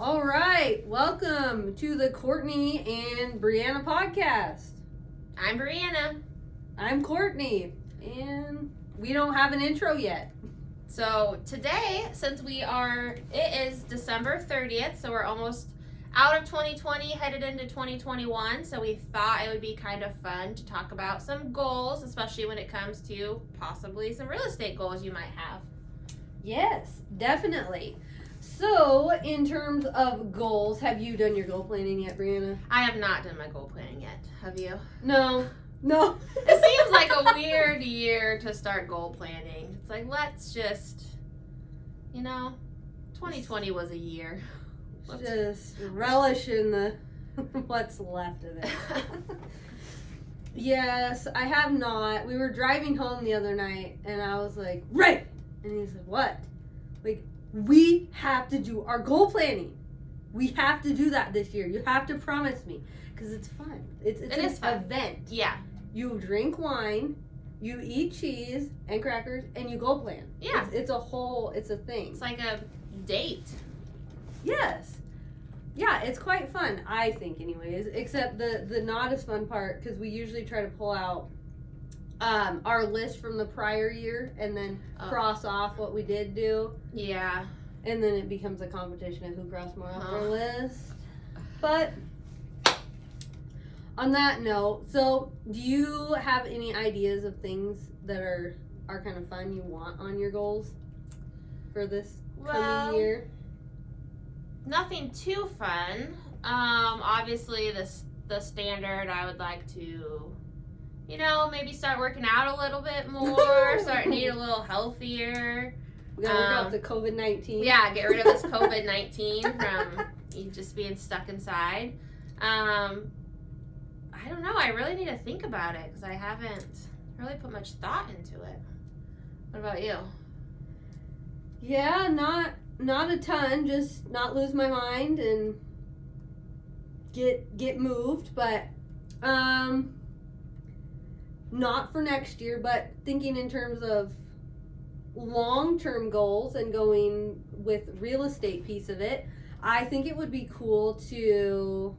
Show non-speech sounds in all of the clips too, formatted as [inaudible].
All right, welcome to the Kortni and Brianna podcast. I'm Brianna. I'm Kortni, and we don't have an intro yet. So today, since we are, it is December 30th, so we're almost out of 2020, headed into 2021. So we thought it would be kind of fun to talk about some goals, especially when it comes to possibly some real estate goals you might have. Yes, definitely. So, in terms of goals, have you done your goal planning yet, Brianna? I have not done my goal planning yet. Have you? No. No. [laughs] It seems like a weird year to start goal planning. It's like, let's just, you know, 2020 was a year. Let's- Just relish in the [laughs] what's left of it. [laughs] yes, I have not. We were driving home the other night, and I was like, "Right," and he's like, "What?" Like, we have to do our goal planning. We have to do that this year. You have to promise me because it's fun. It's it's It an fun. event. yeah, You drink wine, you eat cheese and crackers, and you goal plan. Yeah. it's, it's a whole. It's a thing. it's like a date. Yes. Yeah, it's quite fun, I think anyways, except the the not as fun part cuz we usually try to pull out um our list from the prior year and then Oh. cross off what we did do Yeah. and then it becomes a competition of who crossed more off our Huh. list. But on that note, so do you have any ideas of things that are are kind of fun you want on your goals for this coming year? nothing too fun. Um, obviously the s- the standard. I would like to, you know, maybe start working out a little bit [laughs] more. start to eat a little healthier. We gotta work out Um, the COVID nineteen. Yeah, get rid of this [laughs] COVID nineteen from you just being stuck inside. Um, I don't know. I really need to think about it because I haven't really put much thought into it. What about you? Yeah, not not a ton. Just not lose my mind and get get moved. But um, not for next year. But thinking in terms of long term goals and going with real estate piece of it, I think it would be cool to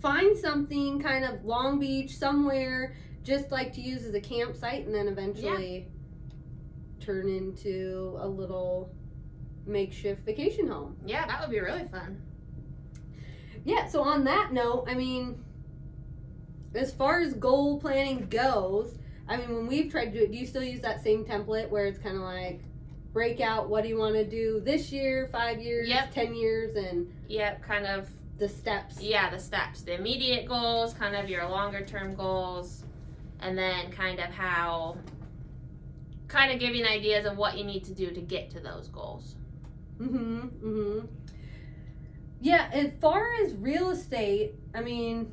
find something kind of Long Beach somewhere just like to use as a campsite and then eventually turn into a little makeshift vacation home. Yeah, that would be really fun. Yeah, so on that note, I mean, as far as goal planning goes, I mean, when we've tried to do it, do you still use that same template where it's kind of like break out what do you want to do this year, five years, Yep. 10 years, and Yep, kind of the steps? yeah, the steps, the immediate goals, kind of your longer term goals, and then kind of how, kind of giving ideas of what you need to do to get to those goals. Mm-hmm. Mm-hmm. Yeah, as far as real estate, I mean,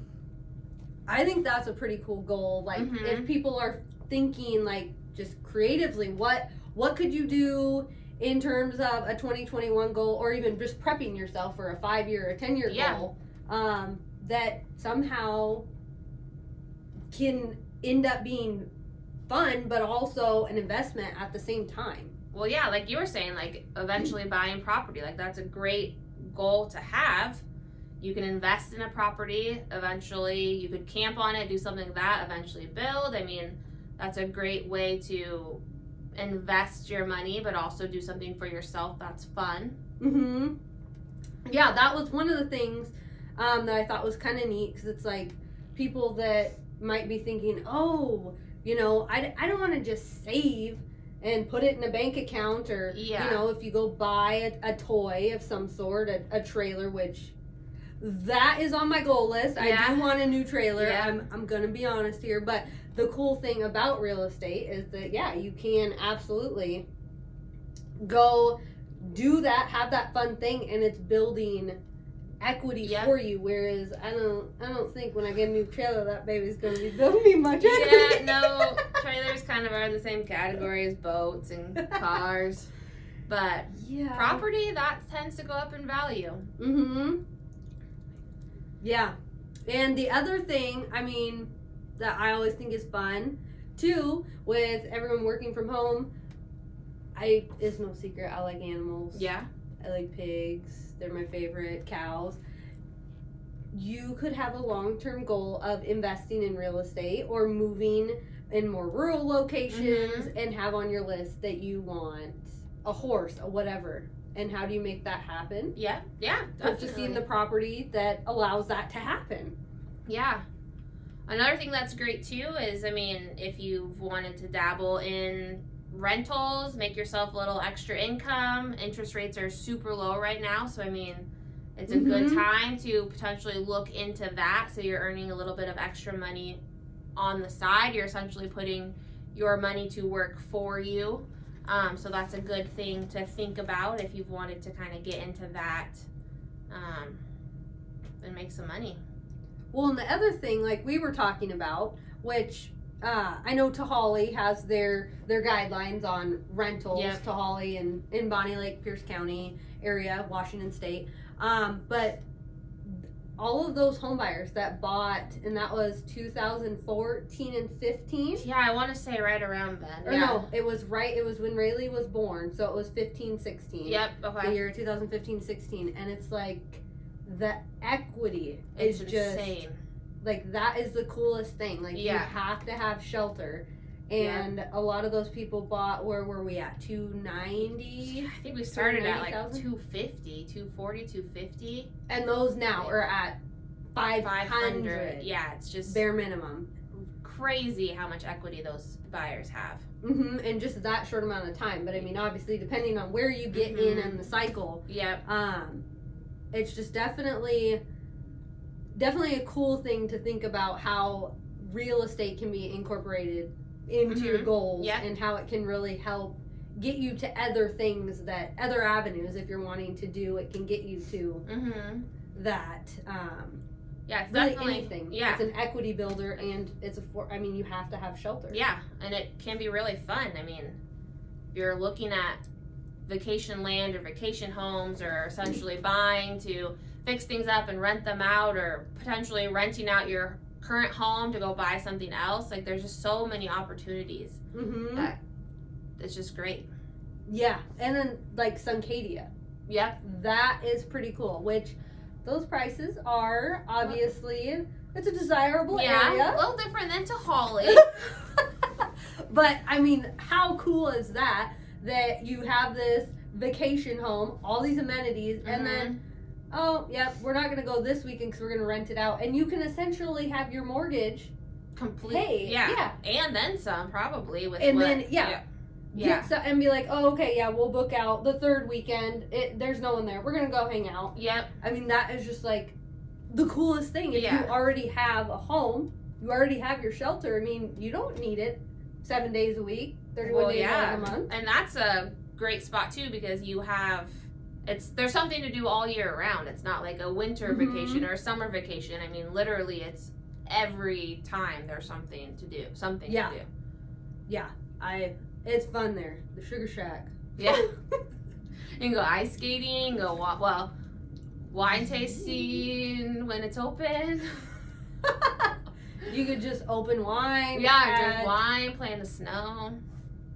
I think that's a pretty cool goal. Like Mhm. if people are thinking like just creatively, what what could you do in terms of a 2021 goal or even just prepping yourself for a 5 year or 10 year Yeah. goal um, that somehow can end up being fun but also an investment at the same time. Well, yeah, like you were saying, like eventually buying property, like that's a great goal to have. You can invest in a property eventually. You could camp on it, do something like that, eventually build. I mean, that's a great way to invest your money, but also do something for yourself that's fun. hmm Yeah, that was one of the things um, that I thought was kind of neat because it's like people that might be thinking, oh, you know, I, I don't want to just save and put it in a bank account or, Yeah. you know, if you go buy a, a toy of some sort, a, a trailer, which that is on my goal list. I do want a new trailer. Yeah. I'm, I'm going to be honest here. But the cool thing about real estate is that, yeah, you can absolutely go do that, have that fun thing, and it's building equity Yeah. for you. Whereas I don't, I don't think when I get a new trailer, that baby's gonna be building me much Yeah, equity. no, trailers kind of are in the same category as boats and [laughs] cars. But yeah. property, that tends to go up in value. Mm-hmm. Yeah. And the other thing, I mean, that I always think is fun too, with everyone working from home, I it's no secret I like animals. Yeah. I like pigs. They're my favorite. Cows. You could have a long term goal of investing in real estate or moving in more rural locations mm-hmm. and have on your list that you want a horse, or whatever. And how do you make that happen? Yeah, yeah, Purchasing the property that allows that to happen. Yeah. Another thing that's great too is, I mean, if you've wanted to dabble in rentals, make yourself a little extra income. Interest rates are super low right now, so I mean, it's a good Mhm. time to potentially look into that. So you're earning a little bit of extra money on the side. You're essentially putting your money to work for you. Um, so that's a good thing to think about if you've wanted to kind of get into that um, and make some money. Well, and the other thing, like we were talking about, which uh, I know Tehaleh has their their guidelines on rentals. Yep. Tehaleh and in Bonney Lake, Pierce County area, Washington State. Um, but all of those home buyers that bought, and that was 2014 and 15. Yeah, I want to say right around then. Or yeah. no, it was right. It was when Rayleigh was born, so it was 15, 16. Yep. The year 2015, 16, and it's like the equity It's is just insane. like that is the coolest thing like you have to have shelter and a lot of those people bought where were we at 290 I think we started at like 90,000? 250, 240, 250, and those now are at 500, 500. Yeah, it's just bare minimum crazy how much equity those buyers have. hmm and just that short amount of time but i mean obviously depending on where you get in Mhm. in the cycle Yep. um it's just definitely definitely a cool thing to think about how real estate can be incorporated into your Mhm. goals Yeah. and how it can really help get you to other things that other avenues if you're wanting to do it can get you to Mm-hmm. that um Yeah, it's really definitely anything Yeah. it's an equity builder and it's a for i mean you have to have shelter Yeah, and it can be really fun. I mean, if you're looking at vacation land or vacation homes or essentially buying to fix things up and rent them out or potentially renting out your current home to go buy something else, like there's just so many opportunities. mm-hmm. That- It's just great. yeah and then like suncadia Yep. that is pretty cool which those prices are obviously it's a desirable Yeah, area a little different than Tehaleh. [laughs] but I mean, how cool is that? That you have this vacation home, all these amenities, and then oh, yep, we're not gonna go this weekend because we're gonna rent it out, and you can essentially have your mortgage complete. paid, yeah. and then some probably with and what- then yeah. yeah. Get so, and be like, oh, okay, yeah, we'll book out the third weekend. It, there's no one there. We're gonna go hang out. Yep. I mean, that is just like the coolest thing. If Yeah. you already have a home, you already have your shelter. I mean, you don't need it seven days a week, 31 Well, days yeah. out of the month. and that's a great spot too because you have it's there's something to do all year round it's not like a winter Mhm. vacation or a summer vacation i mean literally it's every time there's something to do something Yeah. to do Yeah, I. It's fun there. The Sugar Shack. yeah [laughs] you can go ice skating go walk. well wine tasting when it's open [laughs] you could just open wine. yeah drink wine play in the snow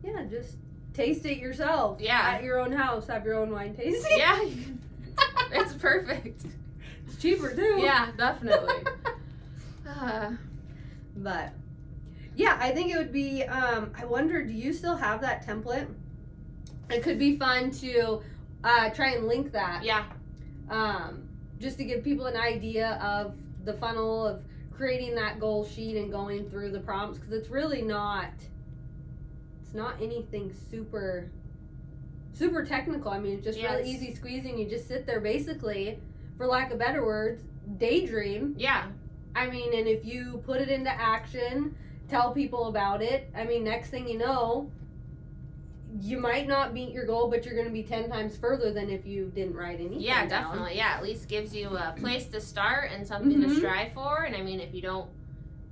Yeah, just taste it yourself. Yeah. At your own house, have your own wine tasting. yeah [laughs] it's perfect It's cheaper too. yeah definitely [laughs] uh, But yeah, I think it would be. Um, I wonder, do you still have that template? It could be fun to uh, try and link that, yeah um, just to give people an idea of the funnel of creating that goal sheet and going through the prompts because it's really not. It's not anything super. Super technical. I mean, it's just Yeah, really easy squeezing. You just sit there, basically, for lack of better words, daydream yeah I mean, and if you put it into action, tell people about it. I mean, next thing you know, you might not meet your goal, but you're going to be 10 times further than if you didn't write anything. Yeah, down. definitely. Yeah, at least gives you a [clears throat] place to start and something to Mhm. strive for. And I mean, if you don't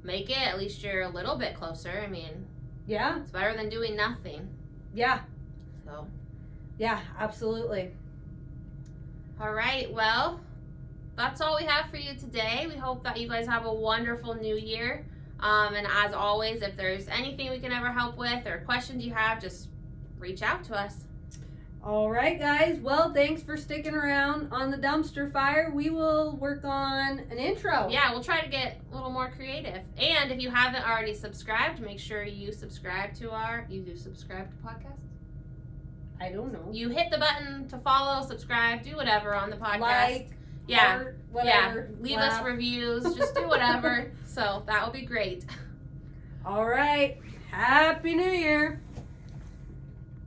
make it, at least you're a little bit closer. I mean, Yeah, it's better than doing nothing. yeah, So, yeah, absolutely. all right. Well, that's all we have for you today. We hope that you guys have a wonderful new year. Um, and as always, if there's anything we can ever help with or questions you have, just reach out to us. All right, guys. Well, thanks for sticking around on the dumpster fire. We will work on an intro. Yeah, we'll try to get a little more creative. And if you haven't already subscribed, make sure you subscribe to our. You do subscribe to podcasts. I don't know. You hit the button to follow, subscribe, do whatever on the podcast. Like, yeah, heart, whatever. yeah. Leave laugh. us reviews. Just do [laughs] whatever. so that would be great. All right. Happy New Year.